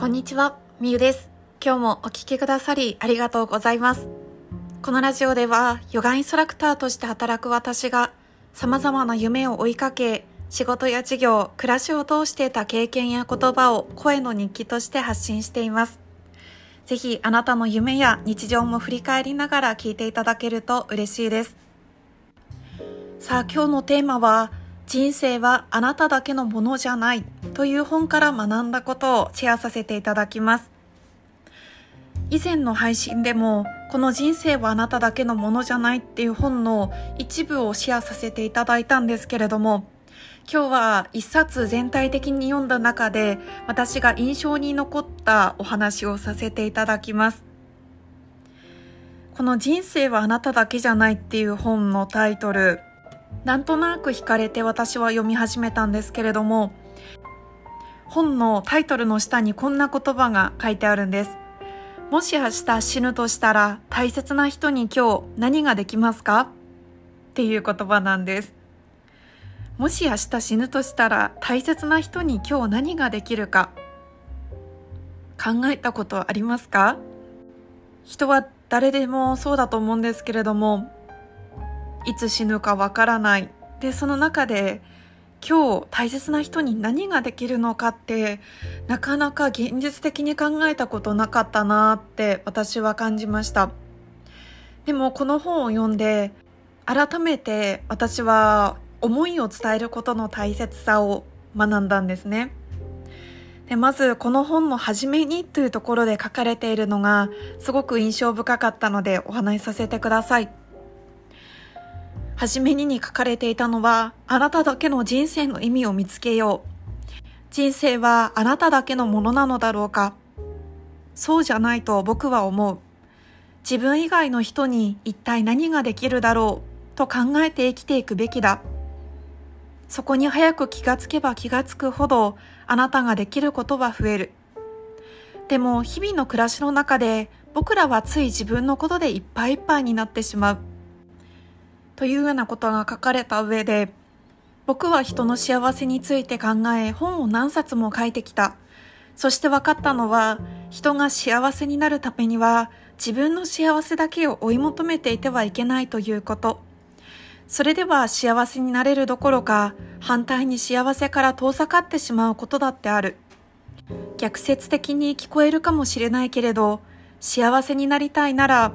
こんにちは、みゆです。今日もお聞きくださりありがとうございます。このラジオでは、ヨガインストラクターとして働く私が、様々な夢を追いかけ、仕事や事業、暮らしを通して得た経験や言葉を声の日記として発信しています。ぜひあなたの夢や日常も振り返りながら聞いていただけると嬉しいです。さあ今日のテーマは人生はあなただけのものじゃないという本から学んだことをシェアさせていただきます。以前の配信でもこの人生はあなただけのものじゃないっていう本の一部をシェアさせていただいたんですけれども今日は一冊全体的に読んだ中で私が印象に残ったお話をさせていただきます。この人生はあなただけじゃないっていう本のタイトルなんとなく惹かれて私は読み始めたんですけれども本のタイトルの下にこんな言葉が書いてあるんです。もし明日死ぬとしたら大切な人に今日何ができますか？っていう言葉なんです。もし明日死ぬとしたら大切な人に今日何ができるか？考えたことありますか？人は誰でもそうだと思うんですけれどもいつ死ぬかわからない。でその中で今日大切な人に何ができるのかってなかなか現実的に考えたことなかったなって私は感じました。でもこの本を読んで改めて私は思いを伝えることの大切さを学んだんですね。でまずこの本の初めにというところで書かれているのがすごく印象深かったのでお話しさせてください。初めにに書かれていたのは、あなただけの人生の意味を見つけよう。人生はあなただけのものなのだろうか。そうじゃないと僕は思う。自分以外の人に一体何ができるだろうと考えて生きていくべきだ。そこに早く気がつけば気がつくほどあなたができることは増える。でも日々の暮らしの中で僕らはつい自分のことでいっぱいいっぱいになってしまう。というようなことが書かれた上で、僕は人の幸せについて考え、本を何冊も書いてきた。そして分かったのは、人が幸せになるためには、自分の幸せだけを追い求めていてはいけないということ。それでは幸せになれるどころか、反対に幸せから遠ざかってしまうことだってある。逆説的に聞こえるかもしれないけれど、幸せになりたいなら、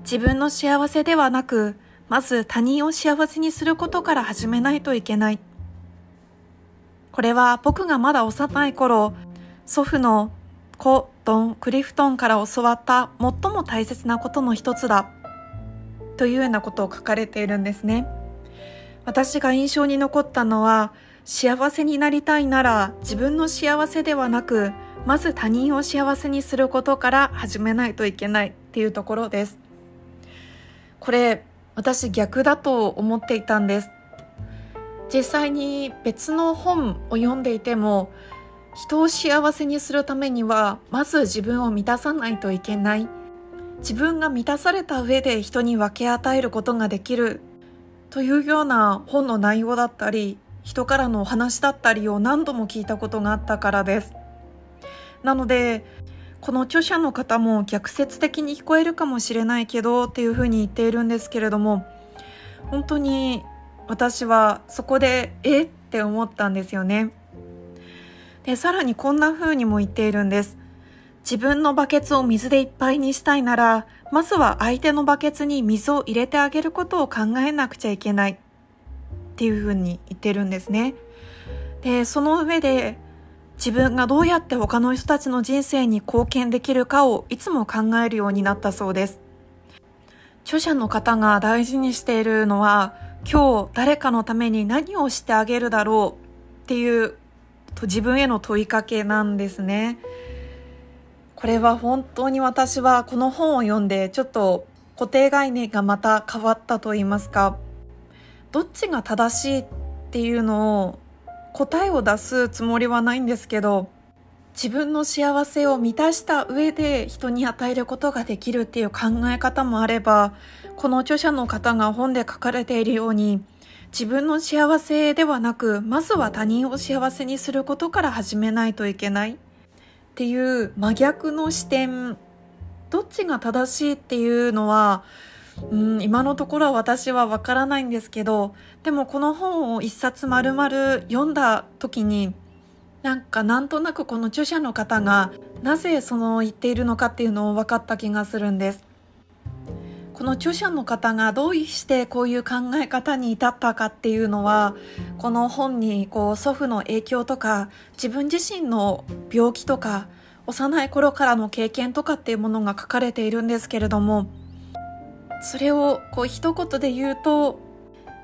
自分の幸せではなく、まず他人を幸せにすることから始めないといけない。これは僕がまだ幼い頃、祖父のコドン・クリフトンから教わった最も大切なことの一つだ。というようなことを書かれているんですね。私が印象に残ったのは、幸せになりたいなら自分の幸せではなく、まず他人を幸せにすることから始めないといけないっていうところです。これ、私逆だと思っていたんです。実際に別の本を読んでいても人を幸せにするためにはまず自分を満たさないといけない。自分が満たされた上で人に分け与えることができる。というような本の内容だったり人からのお話だったりを何度も聞いたことがあったからです。なのでこの著者の方も逆説的に聞こえるかもしれないけどっていうふうに言っているんですけれども本当に私はそこでえって思ったんですよね。でさらにこんな風にも言っているんです。自分のバケツを水でいっぱいにしたいならまずは相手のバケツに水を入れてあげることを考えなくちゃいけないっていう風に言ってるんですね。でその上で自分がどうやって他の人たちの人生に貢献できるかをいつも考えるようになったそうです。著者の方が大事にしているのは、今日誰かのために何をしてあげるだろうっていう自分への問いかけなんですね。これは本当に私はこの本を読んでちょっと固定概念がまた変わったと言いますか、どっちが正しいっていうのを答えを出すつもりはないんですけど自分の幸せを満たした上で人に与えることができるっていう考え方もあればこの著者の方が本で書かれているように自分の幸せではなくまずは他人を幸せにすることから始めないといけない。っていう真逆の視点どっちが正しいっていうのはうん今のところは私はわからないんですけどでもこの本を一冊丸々読んだ時になんかなんとなくこの著者の方がなぜその言っているのかっていうのを分かった気がするんです。この著者の方がどうしてこういう考え方に至ったかっていうのはこの本にこう祖父の影響とか自分自身の病気とか幼い頃からの経験とかっていうものが書かれているんですけれどもそれをこう一言で言うと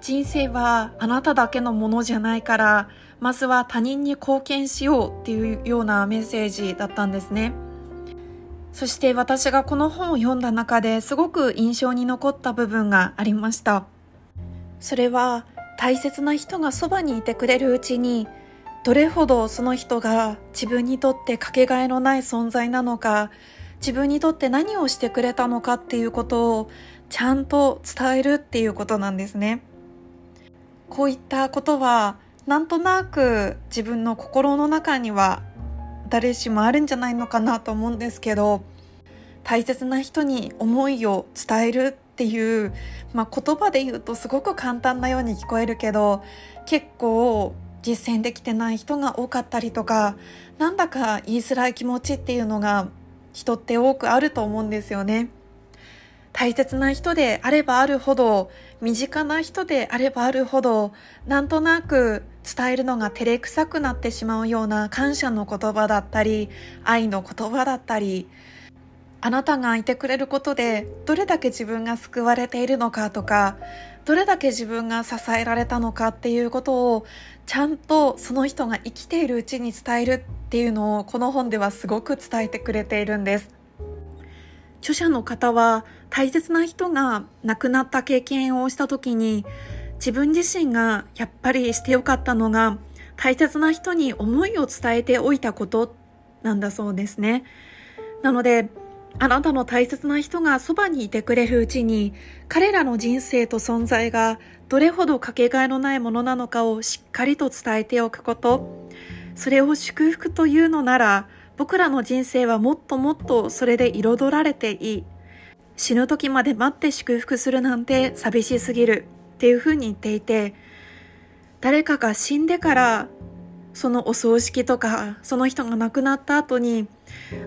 人生はあなただけのものじゃないからまずは他人に貢献しようっていうようなメッセージだったんですね。そして私がこの本を読んだ中ですごく印象に残った部分がありました。それは大切な人がそばにいてくれるうちにどれほどその人が自分にとってかけがえのない存在なのか自分にとって何をしてくれたのかっていうことをちゃんと伝えるっていうことなんですね。こういったことはなんとなく自分の心の中には誰しもあるんじゃないのかなと思うんですけど大切な人に思いを伝えるっていう、まあ、言葉で言うとすごく簡単なように聞こえるけど結構実践できてない人が多かったりとかなんだか言いづらい気持ちっていうのが人って多くあると思うんですよね。大切な人であればあるほど身近な人であればあるほどなんとなく伝えるのが照れくさくなってしまうような感謝の言葉だったり愛の言葉だったりあなたがいてくれることでどれだけ自分が救われているのかとかどれだけ自分が支えられたのかっていうことをちゃんとその人が生きているうちに伝えるっていうのをこの本ではすごく伝えてくれているんです。著者の方は大切な人が亡くなった経験をした時に自分自身がやっぱりしてよかったのが大切な人に思いを伝えておいたことなんだそうですね。なのであなたの大切な人がそばにいてくれるうちに彼らの人生と存在がどれほどかけがえのないものなのかをしっかりと伝えておくことそれを祝福というのなら僕らの人生はもっともっとそれで彩られていい。死ぬ時まで待って祝福するなんて寂しすぎる。っていうふうに言っていて、誰かが死んでからそのお葬式とかその人が亡くなった後に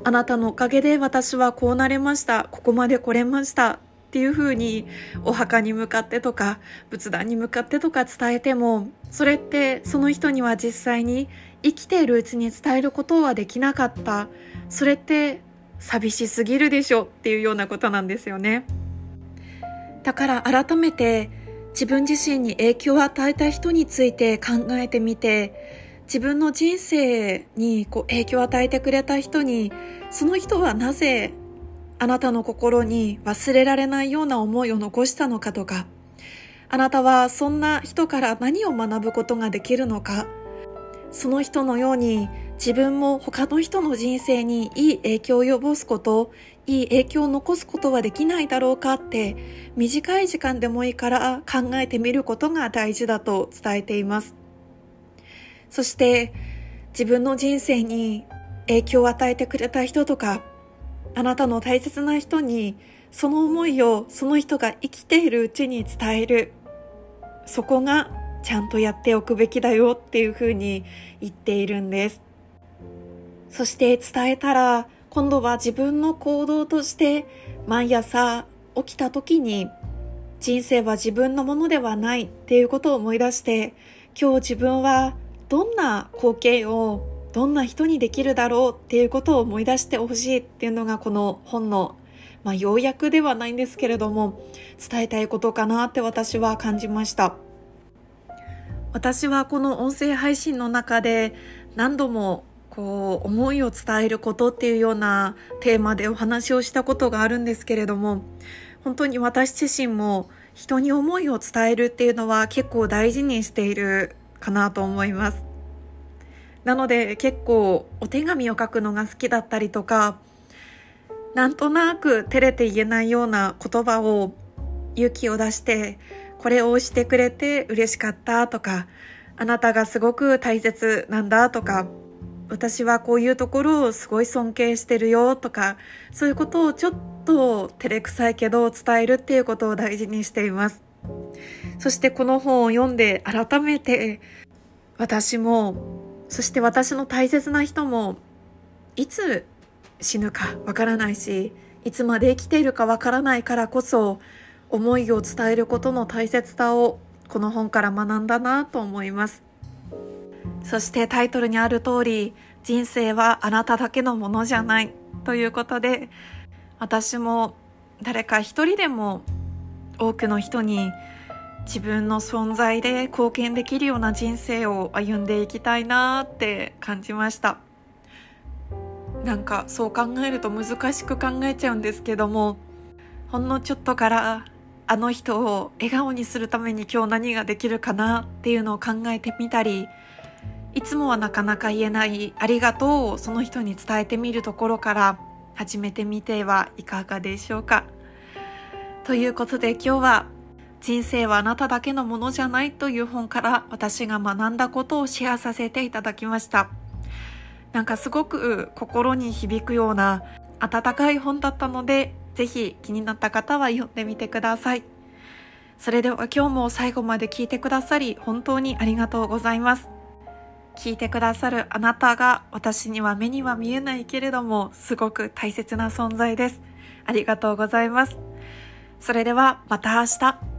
あなたのおかげで私はこうなれました。ここまで来れました。っていうふうにお墓に向かってとか仏壇に向かってとか伝えてもそれってその人には実際に生きているうちに伝えることはできなかった。それって寂しすぎるでしょっていうようなことなんですよね。だから改めて自分自身に影響を与えた人について考えてみて自分の人生にこう影響を与えてくれた人にその人はなぜあなたの心に忘れられないような思いを残したのかとかあなたはそんな人から何を学ぶことができるのかその人のように自分も他の人の人生にいい影響を及ぼすこと、いい影響を残すことはできないだろうかって短い時間でもいいから考えてみることが大事だと伝えています。そして自分の人生に影響を与えてくれた人とか、あなたの大切な人にその思いをその人が生きているうちに伝える。そこがちゃんとやっておくべきだよっていうふうに言っているんです。そして伝えたら今度は自分の行動として毎朝起きた時に人生は自分のものではないっていうことを思い出して今日自分はどんな光景をどんな人にできるだろうっていうことを思い出してほしいっていうのがこの本のまあ、要約ではないんですけれども伝えたいことかなって私は感じました。私はこの音声配信の中で何度もこう思いを伝えることっていうようなテーマでお話をしたことがあるんですけれども本当に私自身も人に思いを伝えるっていうのは結構大事にしているかなと思います。なので結構お手紙を書くのが好きだったりとかなんとなく照れて言えないような言葉を勇気を出してこれをしてくれて嬉しかったとか、あなたがすごく大切なんだとか、私はこういうところをすごい尊敬してるよとかそういうことをちょっと照れくさいけど伝えるっていうことを大事にしています。そしてこの本を読んで改めて私もそして私の大切な人もいつ死ぬかわからないしいつまで生きているかわからないからこそ思いを伝えることの大切さをこの本から学んだなと思います。そしてタイトルにある通り人生はあなただけのものじゃない。ということで私も誰か一人でも多くの人に自分の存在で貢献できるような人生を歩んでいきたいなって感じました。なんかそう考えると難しく考えちゃうんですけどもほんのちょっとからあの人を笑顔にするために今日何ができるかなっていうのを考えてみたりいつもはなかなか言えないありがとうをその人に伝えてみるところから始めてみてはいかがでしょうか。ということで今日は人生はあなただけのものじゃないという本から私が学んだことをシェアさせていただきました。なんかすごく心に響くような温かい本だったのでぜひ気になった方は読んでみてください。それでは今日も最後まで聞いてくださり本当にありがとうございます。聞いてくださるあなたが私には目には見えないけれどもすごく大切な存在です。ありがとうございます。それではまた明日。